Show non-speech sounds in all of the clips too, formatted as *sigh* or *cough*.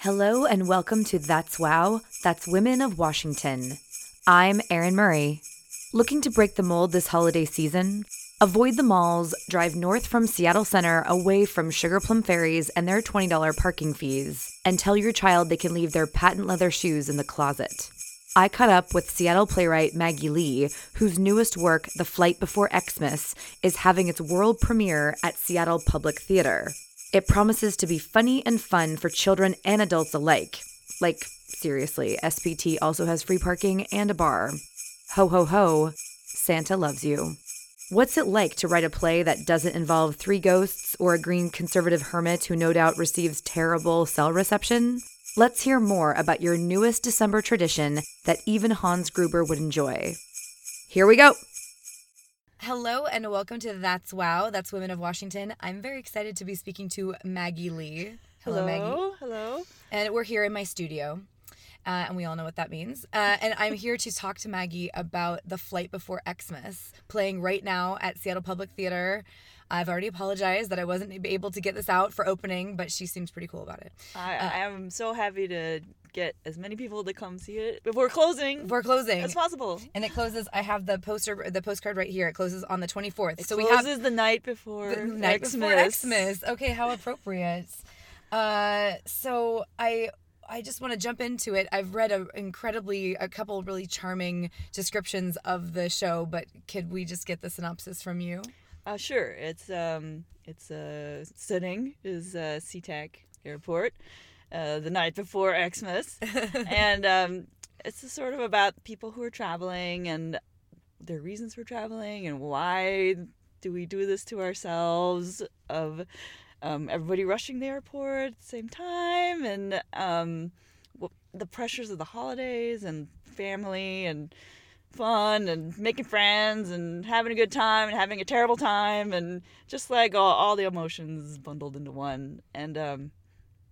Hello and welcome to That's Wow, That's Women of Washington. I'm Erin Murray. Looking to break the mold this holiday season? Avoid the malls, drive north from Seattle Center away from Sugar Plum Fairies and their $20 parking fees, and tell your child they can leave their patent leather shoes in the closet. I caught up with Seattle playwright Maggie Lee, whose newest work, The Flight Before Xmas, is having its world premiere at Seattle Public Theater. It promises to be funny and fun for children and adults alike. Like, seriously, SPT also has free parking and a bar. Ho ho ho, Santa loves you. What's it like to write a play that doesn't involve three ghosts or a green conservative hermit who no doubt receives terrible cell reception? Let's hear more about your newest December tradition that even Hans Gruber would enjoy. Here we go. Hello and welcome to That's Wow, That's Women of Washington. I'm very excited to be speaking to Maggie Lee. Hello, Maggie. hello. And we're here in my studio. Uh, and we all know what that means. Uh, and I'm here to talk to Maggie about The Flight Before Xmas, playing right now at Seattle Public Theater. I've already apologized that I wasn't able to get this out for opening, but she seems pretty cool about it. I, I am so happy to get as many people to come see it before closing Before closing. as possible. And it closes. I have the poster, the postcard right here. It closes on the 24th. It so we closes have the night before the night Xmas. before Xmas. Okay, how appropriate. Uh, so I I just want to jump into it. I've read a incredibly a couple really charming descriptions of the show, but could we just get the synopsis from you? Uh, sure. It's um, it's uh, setting is uh, SeaTac Airport, uh, the night before Xmas, *laughs* and um, it's a sort of about people who are traveling and their reasons for traveling and why do we do this to ourselves of um, everybody rushing the airport at the same time and um, the pressures of the holidays and family and fun and making friends and having a good time and having a terrible time and just like all, all the emotions bundled into one. And um,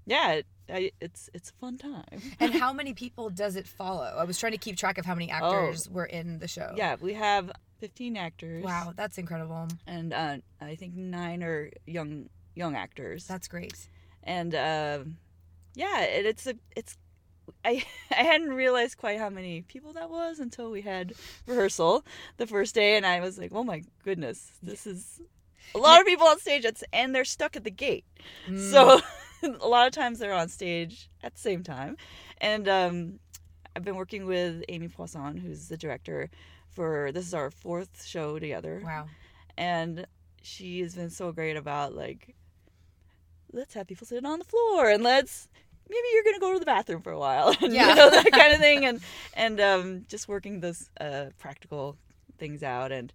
yeah it, I, it's it's a fun time *laughs* and how many people does it follow? I was trying to keep track of how many actors were in the show. yeah we have 15 actors Wow, that's incredible. and uh, i think nine are young young actors That's great. and uh, yeah, it, it's a it's. I *laughs* I hadn't realized quite how many people that was until we had rehearsal the first day, and I was like, oh my goodness, this is a lot of people on stage. That's and they're stuck at the gate, Mm. so *laughs* *laughs* a lot of times they're on stage at the same time, and um, I've been working with Amy Poisson, who's the director for this is our fourth show together. Wow. and she has been so great about like let's have people sit on the floor and let's maybe you're gonna go to the bathroom for a while. *laughs* And, Yeah. you know that *laughs* kind of thing. And and um, just working those uh, practical things out. And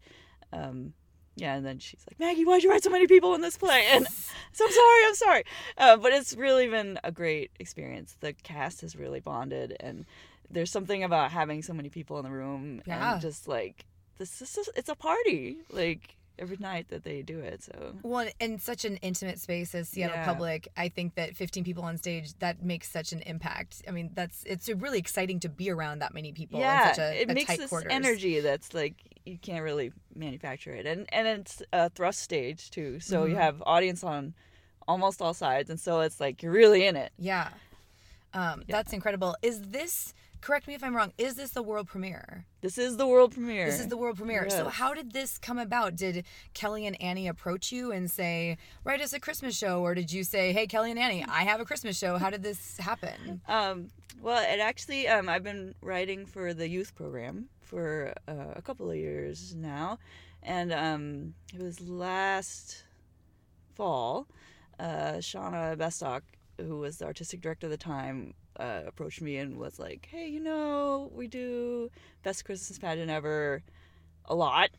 um, yeah and then she's like maggie why'd you write so many people in this play? And *laughs* so i'm sorry i'm sorry. Uh, but it's really been a great experience. The cast has really bonded and there's something about having so many people in the room Yeah. and just like this is it's a party. Like every night that they do it so Well, in such an intimate space as Seattle Yeah. Public, I think that 15 people on stage that makes such an impact. I mean, that's it's really exciting to be around that many people yeah in such a, it a makes tight this quarters. energy that's like you can't really manufacture it and and it's a thrust stage too so you Mhm. have audience on almost all sides and so it's like you're really in it Yeah. Um, That's incredible. Is this, correct me if I'm wrong, is this the world premiere? this is the world premiere This is the world premiere. So how did this come about? Did Kelly and Annie approach you and say, write us a Christmas show? Or did you say, hey, Kelly and Annie, I have a Christmas show. How did this happen? Um, well, it actually, um, I've been writing for the youth program for uh, a couple of years now, and um, it was last fall. Uh, Shana Bestock, who was the artistic director at the time, uh, approached me and was like, "Hey, you know, we do best Christmas pageant ever." A lot,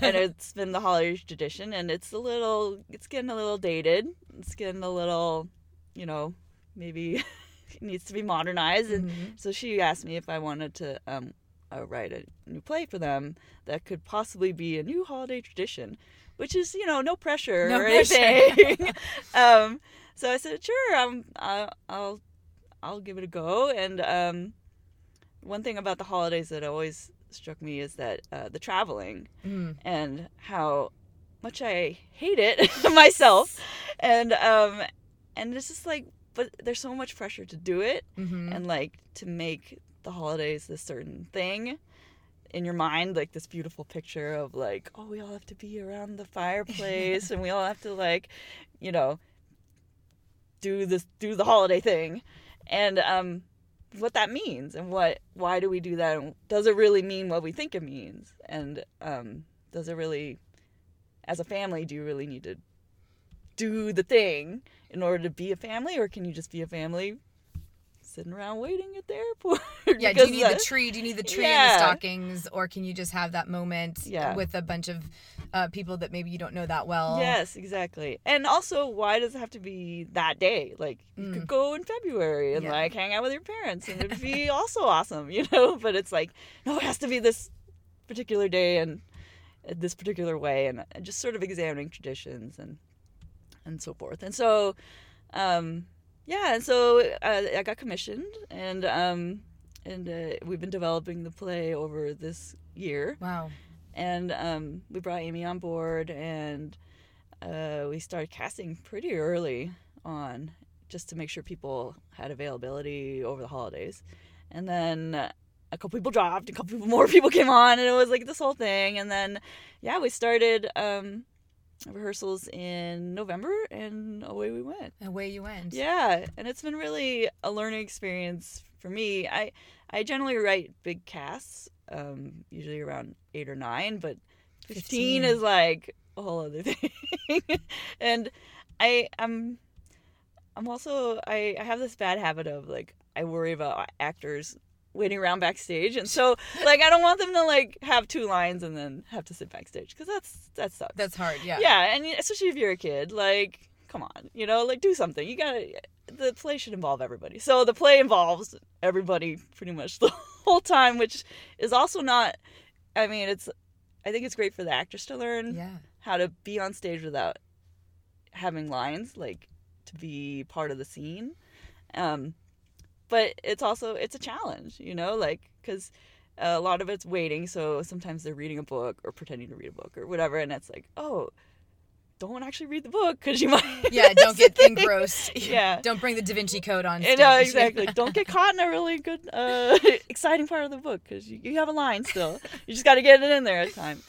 and *laughs* it's been the holiday tradition, and it's a little, it's getting a little dated. It's getting a little, you know, maybe *laughs* it needs to be modernized. And Mhm. so she asked me if I wanted to um, uh, write a new play for them that could possibly be a new holiday tradition, which is you know no pressure No or pressure. anything. *laughs* um, so I said sure, um, I'll, I'll I'll give it a go. And um, one thing about the holidays that always struck me is that uh, the traveling Mm. and how much I hate it *laughs* myself, and um, and it's just like but there's so much pressure to do it Mhm. and like to make the holidays this certain thing in your mind like this beautiful picture of like oh we all have to be around the fireplace and we all have to like you know do this do the holiday thing and um what that means and what why do we do that and does it really mean what we think it means? And um does it really as a family do you really need to do the thing in order to be a family? Or can you just be a family sitting around waiting at the airport *laughs* Yeah, do you need uh, the tree? Do you need the tree and the stockings, or can you just have that moment Yeah. with a bunch of uh, people that maybe you don't know that well? Yes, exactly. And also, why does it have to be that day? Like, you could go in February and Mm. Yeah. like hang out with your parents, and it'd be *laughs* also awesome, you know. *laughs* But it's like, no, it has to be this particular day and uh, this particular way, and uh, just sort of examining traditions and and so forth. And so, um, yeah, and so uh, I got commissioned, and um, and uh, we've been developing the play over this year Wow. and um, we brought Amy on board, and uh, we started casting pretty early on, just to make sure people had availability over the holidays. And then a couple people dropped, a couple people, *laughs* more people came on, and it was like this whole thing. And then, yeah, we started um, rehearsals in November, and away we went. Away you went. Yeah, and it's been really a learning experience for me. I I generally write big casts, um, usually around eight or nine, but 15, 15. is like a whole other *laughs* thing. and I I'm I'm also I, I have this bad habit of like I worry about actors waiting around backstage and so like I don't want them to like have two lines and then have to sit backstage because that's that sucks. That's hard. Yeah. Yeah, and especially if you're a kid, like, come on, you know, like do something. You gotta. The play should involve everybody. So the play involves everybody pretty much *laughs* the whole time, which is also not. I mean, it's. I think it's great for the actors to learn Yeah. how to be on stage without having lines, like to be part of the scene. Um, but it's also it's a challenge, you know, like because a lot of it's waiting. So sometimes they're reading a book or pretending to read a book or whatever, and it's like, oh, don't actually read the book because you *laughs* might. *laughs* Yeah. Don't get engrossed. *laughs* Yeah. Don't bring the Da Vinci Code on. Stage. know, exactly. Don't get caught in a really good, uh, exciting part of the book because you, you have a line still. You just got to get it in there at time.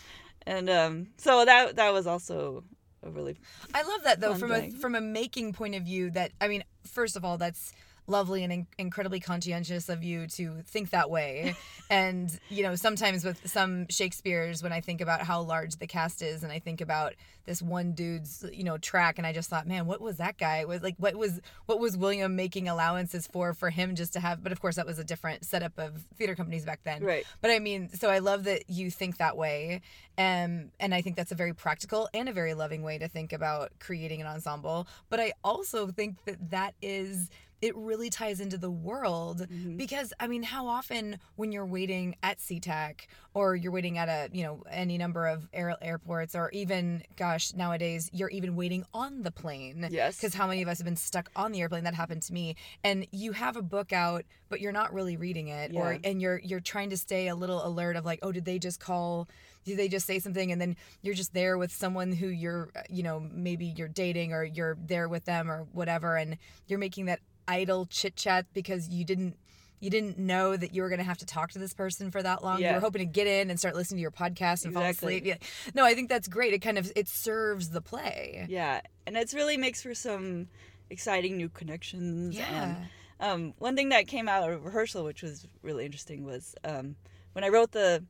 And um, so that that was also a really I love that though, from thing. a from a making point of view. That I mean, first of all, that's lovely and in- incredibly conscientious of you to think that way. *laughs* and you know, sometimes with some Shakespeare's, when I think about how large the cast is, and I think about this one dude's you know track, and I just thought, man, what was that guy? Was like, what was what was William making allowances for for him just to have? But of course, that was a different setup of theater companies back then. Right. But I mean, so I love that you think that way. Um, and I think that's a very practical and a very loving way to think about creating an ensemble. But I also think that that is, it really ties into the world because, I mean, how often when you're waiting at SeaTac or you're waiting at a, you know, any number of air, airports or even, gosh, nowadays you're even waiting on the plane. Yes. Because how many of us have been stuck on the airplane? That happened to me. And you have a book out, but you're not really reading it, or and you're you're trying to stay a little alert of like, oh, did they just call? Did they just say something? And then you're just there with someone who you're, uh, you know, maybe you're dating or you're there with them or whatever, and you're making that idle chit chat because you didn't. You didn't know that you were going to have to talk to this person for that long. You were hoping to get in and start listening to your podcast and fall Exactly. asleep. Yeah. No, I think that's great. It kind of it serves the play. Yeah, and it's really makes for some exciting new connections. Yeah. And um, one thing that came out of rehearsal, which was really interesting, was um, when I wrote the,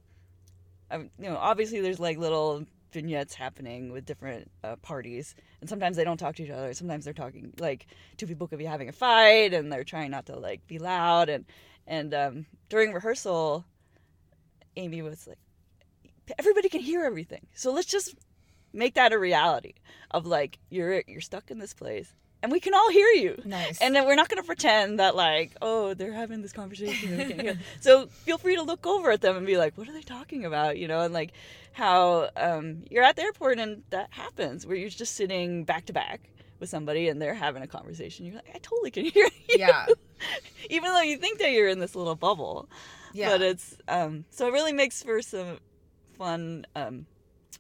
um, you know, obviously there's like little vignettes happening with different uh, parties, and sometimes they don't talk to each other. Sometimes they're talking like two people could be having a fight, and they're trying not to like be loud. And and um, during rehearsal, Amy was like, everybody can hear everything, so let's just make that a reality of like you're you're stuck in this place and we can all hear you Nice. and then we're not going to pretend that like oh they're having this conversation and we can't hear. *laughs* so feel free to look over at them and be like what are they talking about you know and like how um, you're at the airport and that happens where you're just sitting back to back with somebody and they're having a conversation you're like i totally can *laughs* hear you yeah. *laughs* even though you think that you're in this little bubble Yeah. but it's um so it really makes for some fun um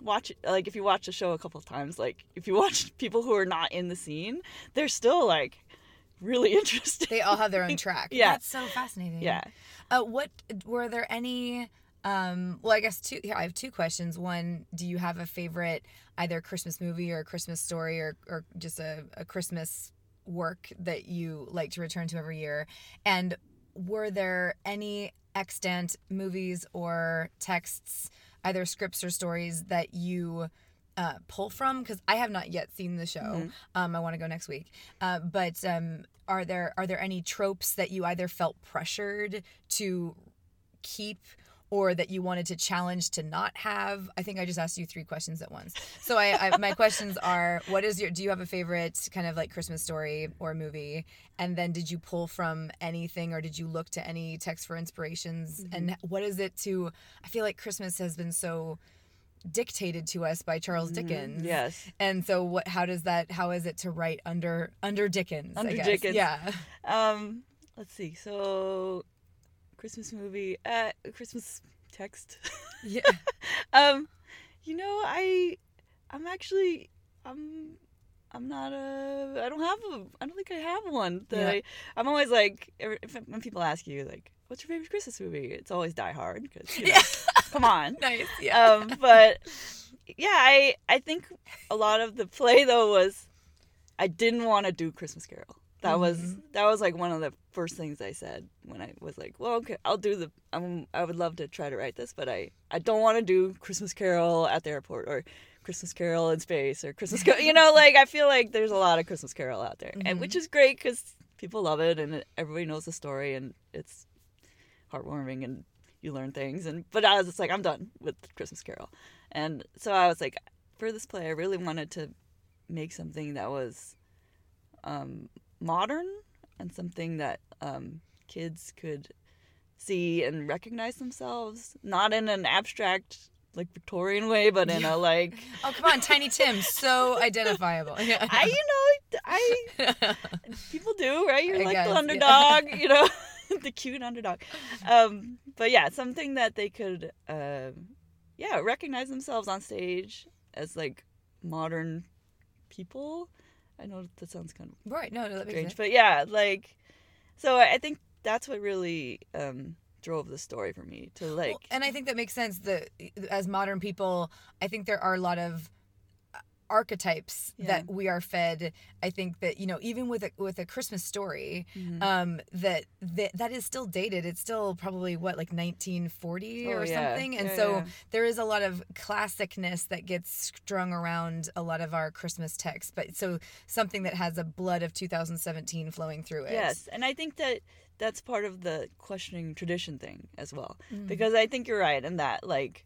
watch like if you watch the show a couple of times like if you *laughs* watch people who are not in the scene they're still like really *laughs* interesting. They all have their own track. Yeah. That's so fascinating. yeah. Uh, what were there any? Um, well, I guess two. Yeah, I have two questions. One, do you have a favorite either Christmas movie or Christmas story or or just a, a Christmas work that you like to return to every year? And were there any extant movies or texts, either scripts or stories that you uh, pull from? Because I have not yet seen the show. Mhm. Um, I want to go next week. Uh, but um, are there are there any tropes that you either felt pressured to keep? Or that you wanted to challenge to not have. I think I just asked you three questions at once. So I, I my questions are: What is your? Do you have a favorite kind of like Christmas story or movie? And then did you pull from anything, or did you look to any text for inspirations? And what is it to? I feel like Christmas has been so dictated to us by Charles Mhm. Dickens. Yes. And so what how does that how is it to write under under Dickens? I Under guess? Dickens. Yeah. Um, let's see. So, Christmas movie, uh, Christmas text. Yeah. *laughs* um, you know, I, I'm actually, I'm, I'm not a. I don't have a. I don't think I have one. That Yeah. I, I'm always like, if, when people ask you like, "What's your favorite Christmas movie?" It's always Die Hard because you know, Yeah. come on. *laughs* nice. Yeah. Um, but yeah, I I think a lot of the play though was I didn't want to do Christmas Carol. That was Mhm. that was like one of the first things I said when I was like, well, okay, I'll do the. I'm, I would love to try to write this, but I I don't want to do Christmas Carol at the airport or Christmas Carol in space or Christmas Carol. You know, like I feel like there's a lot of Christmas Carol out there, and Mhm. which is great because people love it and everybody knows the story and it's heartwarming and you learn things. And but I was just like, I'm done with Christmas Carol, and so I was like, for this play, I really wanted to make something that was um, modern and something that um, kids could see and recognize themselves, not in an abstract like Victorian way, but in a like oh come on, Tiny Tim, so *laughs* identifiable. Yeah. I you *laughs* know I people do right. You're I like guess, the yeah. underdog, you know, *laughs* the cute underdog. Um, but yeah, something that they could um yeah recognize themselves on stage as like modern people. I know that sounds kind of right. No, no, that strange, but yeah, like so I think that's what really um drove the story for me to like Well, and I think that makes sense. That as modern people, I think there are a lot of archetypes Yeah. that we are fed. I think that you know, even with a with a Christmas story, Mhm. um, that that that is still dated. It's still probably what like 1940 Oh, or yeah. something, and Yeah, so there is a lot of classicness that gets strung around a lot of our Christmas texts. But so something that has a blood of 2017 flowing through it. Yes, and I think that that's part of the questioning tradition thing as well. Mm. Because I think you're right in that like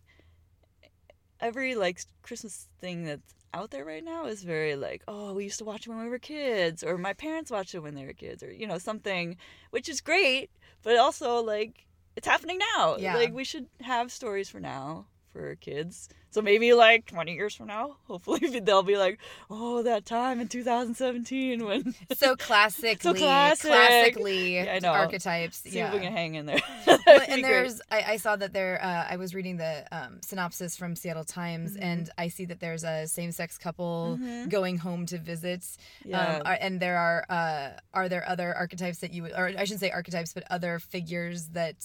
every like Christmas thing that's out there right now is very like, oh, we used to watch it when we were kids, or my parents watched it when they were kids, or you know something, which is great, but also like it's happening now. Yeah. Like we should have stories for now for kids. So maybe like 20 years from now, *laughs* hopefully they'll be like, oh, that time in 2017 when *laughs* so classically, classic. *laughs* classically Yeah, I know. archetypes. see yeah. if we can hang in there. Well, and there's I, I saw that there uh, I was reading the um, synopsis from Seattle Times Mhm. and I see that there's a same-sex couple Mhm. going home to visit yeah. um, are, and there are uh, are there other archetypes that you would or I shouldn't say archetypes but other figures that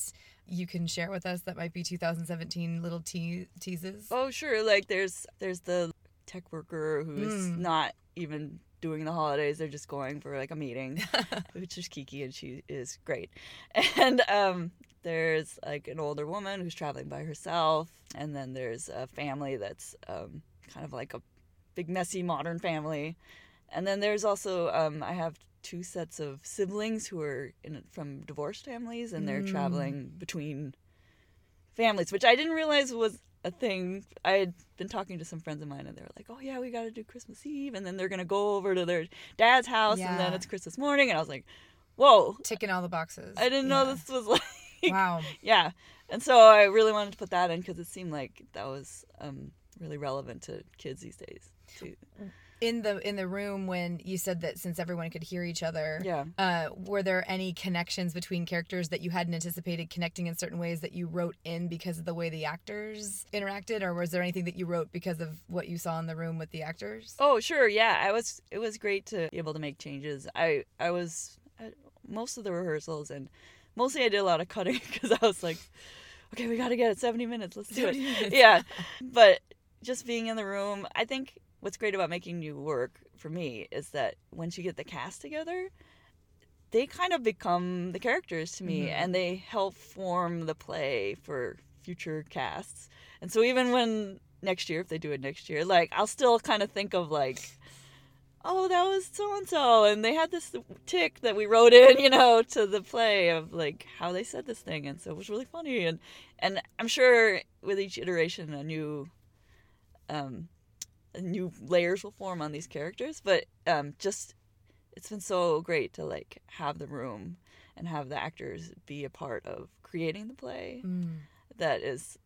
you can share with us that might be 2017 little te- teases? Oh sure, like there's there's the tech worker who's Mm. not even doing the holidays; they're just going for like a meeting, *laughs* which is Kiki, and she is great. *laughs* And um, there's like an older woman who's traveling by herself, and then there's a family that's um, kind of like a big messy modern family, and then there's also um, I have two sets of siblings who are in from divorced families, and they're Mm. traveling between families, which I didn't realize was a thing. I had been talking to some friends of mine, and they were like, "Oh yeah, we got to do Christmas Eve, and then they're gonna go over to their dad's house, and then it's Christmas morning." And I was like, "Whoa, ticking all the boxes I didn't know this was *laughs* like." wow yeah, and so I really wanted to put that in because it seemed like that was um, really relevant to kids these days. Too. In the in the room when you said that since everyone could hear each other Yeah. uh, were there any connections between characters that you hadn't anticipated connecting in certain ways that you wrote in because of the way the actors interacted or was there anything that you wrote because of what you saw in the room with the actors Oh, sure. Yeah, I was. It was great to be able to make changes. I I was at most of the rehearsals, and mostly I did a lot of cutting *laughs* because I was like, okay, we got to get it 70 minutes. Let's do it. Yeah. *laughs* But just being in the room, I think what's great about making new work for me is that once you get the cast together, they kind of become the characters to me Mhm. and they help form the play for future casts. And so even when next year, if they do it next year, like I'll still kind of think of like, oh, that was so and so, and they had this tick that we wrote in, you know, to the play of like how they said this thing, and so it was really funny, and and I'm sure with each iteration, a new, um, new layers will form on these characters, but um, just it's been so great to like have the room and have the actors be a part of creating the play. Mm. That is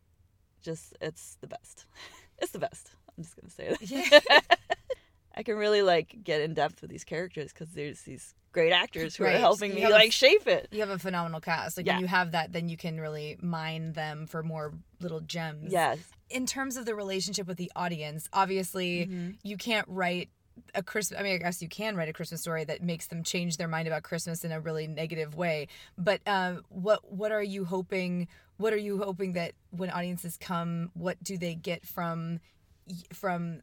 just it's the best. *laughs* It's the best. I'm just gonna say that. Yeah. *laughs* I can really like get in depth with these characters because there's these great actors who Right. are helping You me have a- like shape it. You have a phenomenal cast. Like Yeah. when you have that, then you can really mine them for more little gems. Yes. In terms of the relationship with the audience, obviously Mhm. you can't write a Christmas. I mean, I guess you can write a Christmas story that makes them change their mind about Christmas in a really negative way. But um, what what are you hoping? What are you hoping that when audiences come, what do they get from from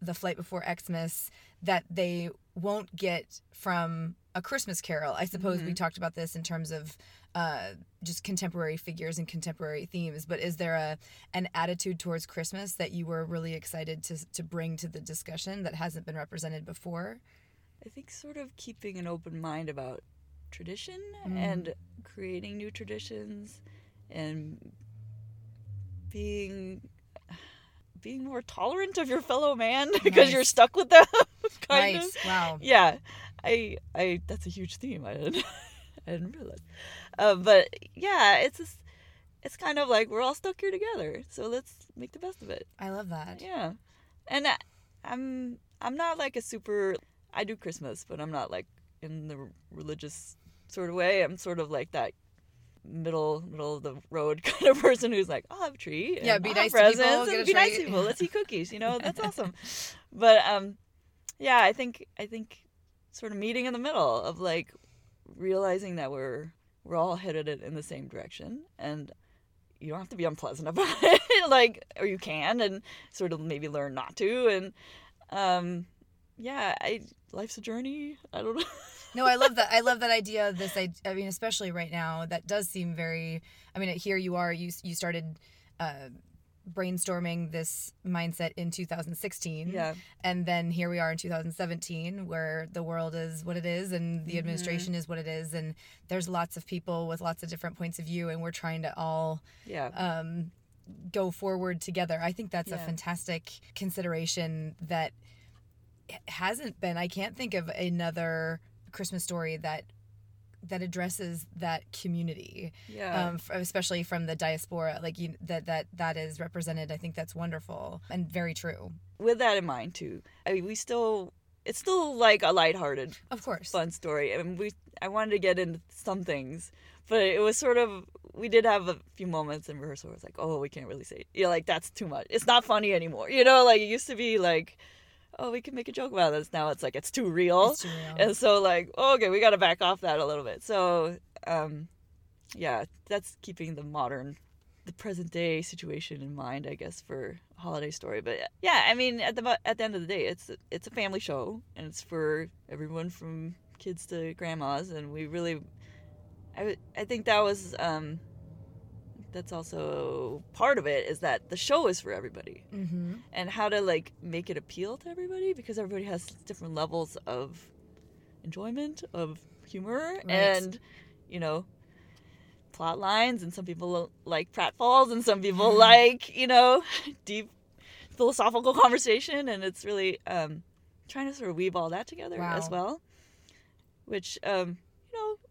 the flight before Xmas that they won't get from a Christmas Carol? I suppose we Mhm. talked about this in terms of uh, just contemporary figures and contemporary themes. But is there a an attitude towards Christmas that you were really excited to to bring to the discussion that hasn't been represented before? I think sort of keeping an open mind about tradition Mm. and creating new traditions and being being more tolerant of your fellow man *laughs* because you're stuck with them *laughs* kind nice. of Wow. yeah i i that's a huge theme. I didn't *laughs* i didn't realize. Uh, but yeah it's just it's kind of like we're all stuck here together so let's make the best of it. I love that. yeah. And I, i'm i'm not like a super i do christmas but i'm not like in the religious sort of way. I'm sort of like that middle middle of the road *laughs* kind of person who's like i'll have a tree and Yeah, be I'll nice have to people, presents get and be nice to people. Let's eat cookies you know? That's *laughs* awesome. But um yeah i think i think sort of meeting in the middle of like realizing that we're we're all headed in the same direction and you don't have to be unpleasant *laughs* about it like or you can and sort of maybe learn not to and um yeah i life's a journey i don't know *laughs* No, I love that. I love that idea. Of this, I, I mean, especially right now, that does seem very. I mean, here you are. You you started uh, brainstorming this mindset in 2016, yeah and then here we are in 2017, where the world is what it is, and the Mhm. administration is what it is, and there's lots of people with lots of different points of view, and we're trying to all yeah um, go forward together. I think that's a fantastic consideration that hasn't been. I can't think of another Christmas story that that addresses that community, yeah um, f- especially from the diaspora. Like you, that that that is represented. I think that's wonderful and very true. with that in mind too i mean we still it's still like a lighthearted Of course. fun story. I mean, we I wanted to get into some things, but it was sort of we did have a few moments in rehearsal. Where it's like, oh, we can't really say, yeah, like that's too much. It's not funny anymore. You know, like it used to be like, oh, we can make a joke about this. Now it's like it's too real, It's too real. and so like, okay, we got to back off that a little bit. So, um, yeah, that's keeping the modern, the present day situation in mind, I guess, for a holiday story. But yeah, I mean, at the at the end of the day, it's it's a family show, and it's for everyone from kids to grandmas, and we really, I I think that was um. That's also part of it is that the show is for everybody. Mm-hmm. and how to like make it appeal to everybody because everybody has different levels of enjoyment of humor and you know plot lines and some people like pratfalls and some people *laughs* like you know *laughs* deep philosophical conversation. And it's really um trying to sort of weave all that together as well which um you know it's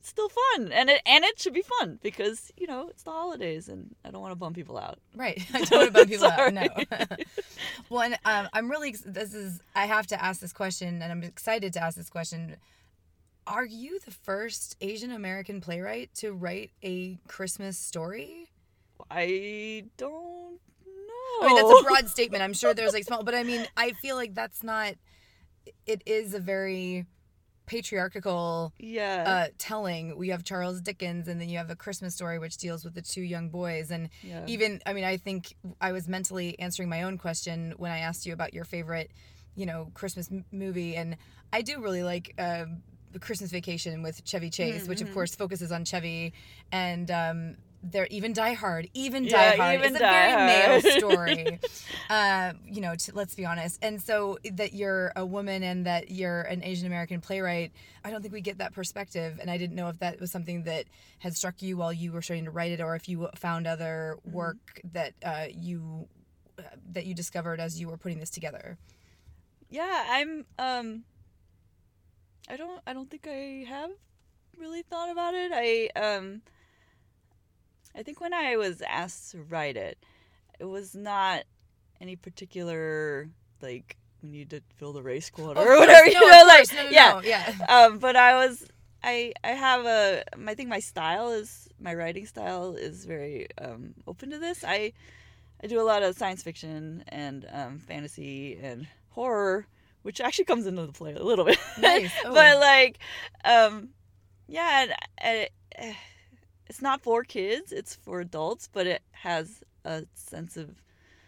still fun and it and it should be fun because you know it's the holidays and i don't want to bum people out Right. *laughs* I don't want to bum people out. No. *laughs* *laughs* Well, and um, I'm really. This is. I have to ask this question, and I'm excited to ask this question. Are you the first Asian American playwright to write a Christmas story? I don't know. I mean, that's a broad statement. I'm sure there's like small, but I mean, I feel like that's not. It is a very patriarchal yeah. uh, telling. We have Charles Dickens, and then you have a Christmas story, which deals with the two young boys. And yeah. even, I mean, I think I was mentally answering my own question when I asked you about your favorite, you know, Christmas m- movie, and I do really like. Uh, the Christmas Vacation with Chevy Chase, which of Mhm. course focuses on Chevy, and um, they're even Die Hard, even Yeah, Die Hard. even it's a very male *laughs* story, uh, you know. To, let's be honest. And so that you're a woman and that you're an Asian American playwright, I don't think we get that perspective. And I didn't know if that was something that had struck you while you were starting to write it, or if you found other Mm-hmm. work that uh, you uh, that you discovered as you were putting this together. yeah, I'm um I don't I don't think I have really thought about it. I um I think when I was asked to write it, it was not any particular like we need to fill the race quota or whatever. *laughs* no, you know, like. No, no, yeah. yeah. *laughs* um, but I was I I have a I think my style is my writing style is very um, open to this. I I do a lot of science fiction and um, fantasy and horror, which actually comes into the play a little bit. *laughs* Nice. Oh. but like, um, yeah, and, uh, it's not for kids; it's for adults. But it has a sense of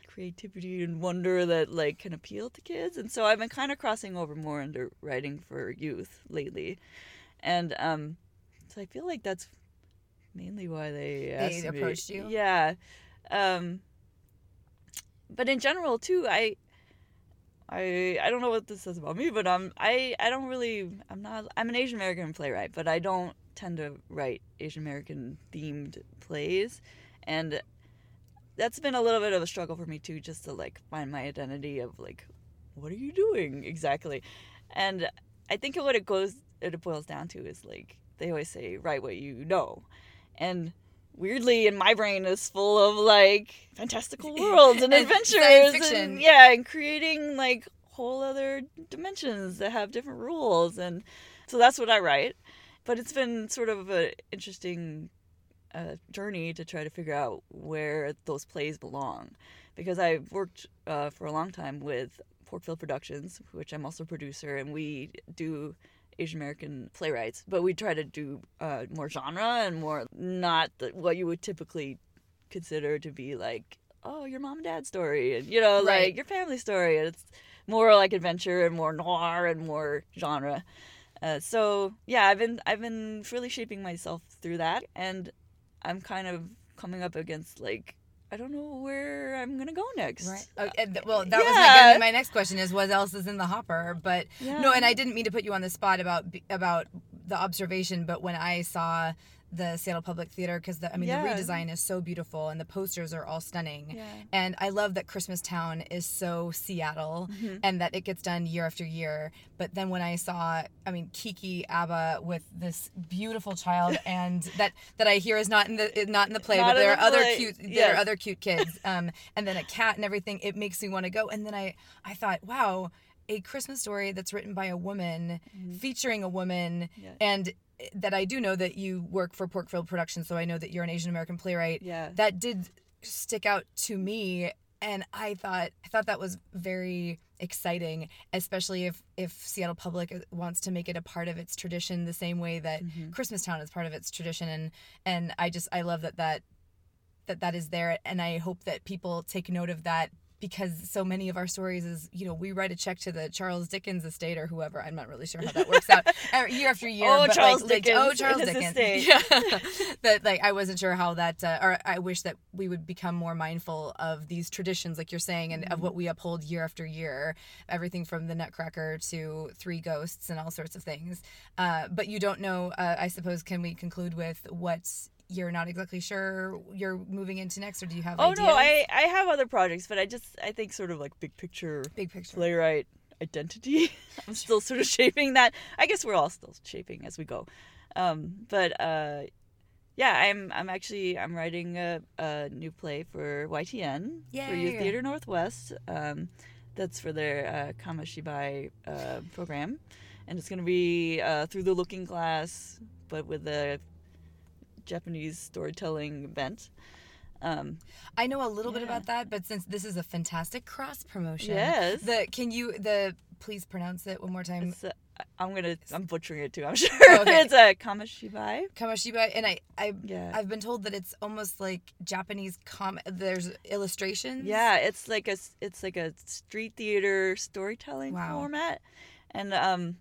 creativity and wonder that like can appeal to kids. And so I've been kind of crossing over more into writing for youth lately, and um, so I feel like that's mainly why they asked me. approached you? Yeah, um, but in general too, I. I I don't know what this says about me, but um I I don't really I'm not I'm an Asian American playwright, but I don't tend to write Asian American themed plays, and that's been a little bit of a struggle for me too, just to like find my identity of like what are you doing exactly, and I think what it goes it boils down to is like they always say write what you know, and weirdly in my brain is full of like fantastical *laughs* worlds and And adventures and yeah and creating like whole other dimensions that have different rules. And so that's what i write but it's been sort of an interesting uh, journey to try to figure out where those plays belong because i've worked uh, for a long time with Pork Filled productions which i'm also a producer and we do Asian American playwrights, but we try to do uh, more genre and more not the, what you would typically consider to be like, oh, your mom and dad story, and you know, Right. like your family story. And it's more like adventure and more noir and more genre. Uh, so yeah, I've been I've been really shaping myself through that, and I'm kind of coming up against like I don't know where I'm gonna go next. Right. Oh, and th- well, that was my, gonna be my next question is what else is in the hopper? But Yeah. no, and I didn't mean to put you on the spot about about the observation, but when I saw the Seattle Public Theater, because the I mean Yeah. the redesign is so beautiful and the posters are all stunning, Yeah. and I love that Christmas Town is so Seattle Mhm. and that it gets done year after year. But then when I saw, I mean, Kiki Abba with this beautiful child, *laughs* and that that I hear is not in the not in the play, Not but there the are other play, cute there yes. are other cute kids, um, and then a cat and everything. It makes me want to go. And then I I thought, wow. A Christmas story that's written by a woman, featuring a woman, Mm-hmm. Yeah. and that I do know that you work for Pork Filled Productions, so I know that you're an Asian American playwright Yeah. that did stick out to me and i thought i thought that was very exciting especially if if seattle public wants to make it a part of its tradition the same way that Mhm. christmas town is part of its tradition and and i just i love that that that that is there and i hope that people take note of that because so many of our stories is you know we write a check to the Charles Dickens estate or whoever I'm not really sure how that works out *laughs* year after year. Oh, but Charles like, like, Dickens oh Charles Dickens. *laughs* Yeah, that like I wasn't sure how that uh, or I wish that we would become more mindful of these traditions, like you're saying, and of Mm-hmm. what we uphold year after year. Everything from the Nutcracker to Three Ghosts and all sorts of things. Uh, but you don't know. Uh, I suppose can we conclude with what you're not exactly sure you're moving into next, or do you have? Oh ideas? no, I I have other projects, but I just I think sort of like big picture big picture. playwright identity. *laughs* I'm *laughs* still sort of shaping that. I guess we're all still shaping as we go. Um, but uh, yeah, I'm I'm actually I'm writing a, a new play for YTN for Youth Theater Northwest. Um, that's for their uh, Kamashibai uh, program, and it's going to be uh, through the Looking Glass, but with a Japanese storytelling event. Um, I know a little bit about that, but since this is a fantastic cross promotion, Yes. The can you the please pronounce it one more time? It's uh, I'm gonna I'm butchering it too. I'm *laughs* sure okay. it's a kamashibai. Kamashibai, and I, I, Yeah. I've been told that it's almost like Japanese com. There's illustrations. Yeah, it's like a it's like a street theater storytelling Wow. format, and um,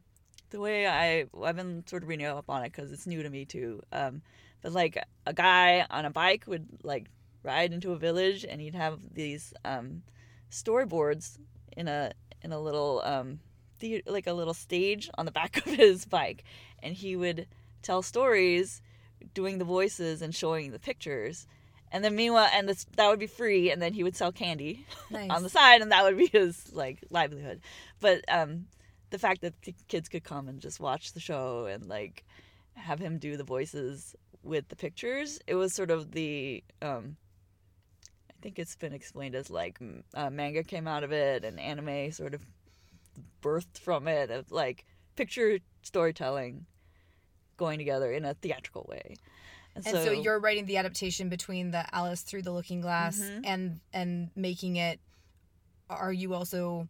the way I I've been sort of reading up on it because it's new to me too. Um, but like a guy on a bike would like ride into a village and he'd have these um storyboards in a in a little um the like a little stage on the *laughs* back of his bike, and he would tell stories, doing the voices and showing the pictures. And then meanwhile, and this, that would be free, and then he would sell candy Nice. *laughs* on the side, and that would be *laughs* his like livelihood. But um, the fact that the kids could come and just watch the show and like have him do the voices with the pictures, it was sort of the um, I think it's been explained as like uh, manga came out of it and anime sort of birthed from it of like picture storytelling going together in a theatrical way. And so, you're writing the adaptation between the Alice through the Looking Glass Mhm. and and making it. Are you also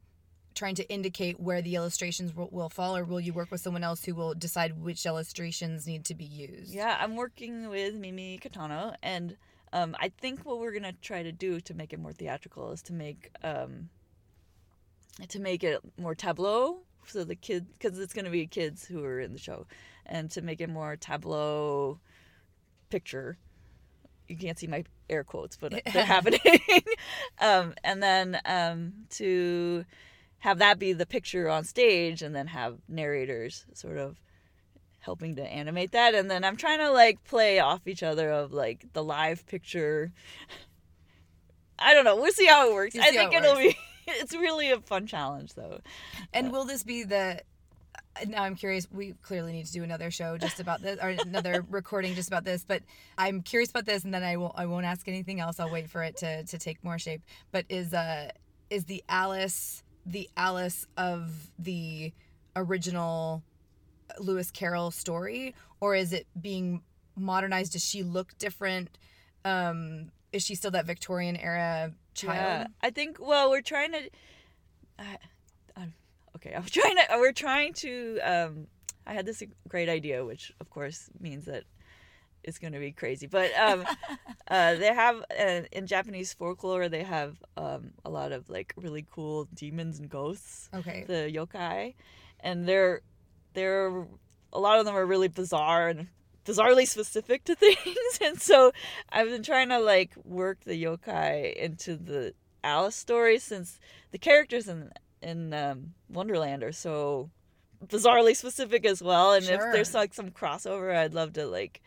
trying to indicate where the illustrations will, will fall, or will you work with someone else who will decide which illustrations need to be used? Yeah, I'm working with Mimi Katano, and um, I think what we're gonna try to do to make it more theatrical is to make um, to make it more tableau, so the kids, because it's gonna be kids who are in the show, and to make it more tableau picture. You can't see my air quotes, but *laughs* they're happening. *laughs* um, and then um, to have that be the picture on stage, and then have narrators sort of helping to animate that and then i'm trying to like play off each other of like the live picture *laughs* i don't know we'll see how it works i think it it'll works. be *laughs* it's really a fun challenge though And will this be the? Now I'm curious. We clearly need to do another show just about this, or another *laughs* recording just about this. But I'm curious about this, and then I won't. I won't ask anything else. I'll wait for it to to take more shape. But is uh is the Alice the Alice of the original Lewis Carroll story, or is it being modernized? Does she look different? Um, is she still that Victorian era child? yeah i think well we're trying to I, I'm, okay *laughs* i'm trying to we're trying to um i had this great idea which of course means that it's going to be crazy but um *laughs* uh they have uh, in japanese folklore they have um a lot of like really cool demons and ghosts Okay. the yokai, and they're they're a lot of them are really bizarre and bizarrely specific to *laughs* things, and so I've been trying to like work the yokai into the Alice story since the characters in in um, Wonderland are so bizarrely specific as well, and Sure. if there's like some crossover, I'd love to like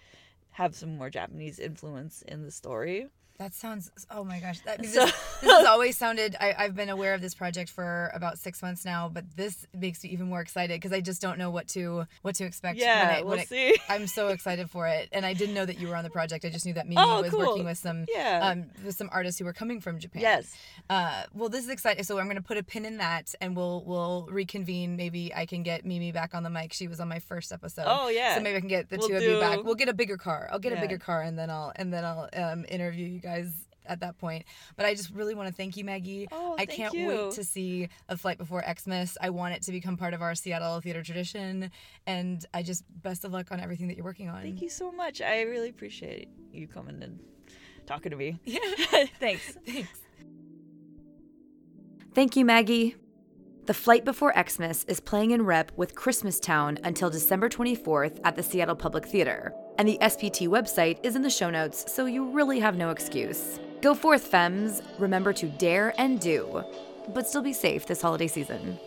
have some more Japanese influence in the story. That sounds. Oh my gosh. That, this, So- this has *laughs* always sounded. I, I've been aware of this project for about six months now, but this makes me even more excited because I just don't know what to what to expect. Yeah, when it, we'll when it, see. *laughs* I'm so excited for it, and I didn't know that you were on the project. I just knew that Mimi Oh, was cool. working with some Yeah. um with some artists who were coming from Japan. yes. Uh, well, this is exciting. So I'm going to put a pin in that, and we'll we'll reconvene. Maybe I can get Mimi back on the mic. She was on my first episode. Oh yeah. So maybe I can get the We'll two of you back. We'll get a bigger car. I'll get a bigger car, and then I'll and then I'll um, interview you guys at that point. But I just really want to thank you, Maggie. Oh, I can't you. wait to see a flight before Xmas. I want it to become part of our Seattle theater tradition, and I just best of luck on everything that you're working on. Thank you so much. I really appreciate you coming and talking to me. *laughs* Yeah. *laughs* Thanks. Thanks. Thank you, Maggie. The Flight Before Xmas is playing in rep with Christmas Town until December 24th at the Seattle Public Theater. And the SPT website is in the show notes, so you really have no excuse. Go forth, femmes. Remember to dare and do, but still be safe this holiday season.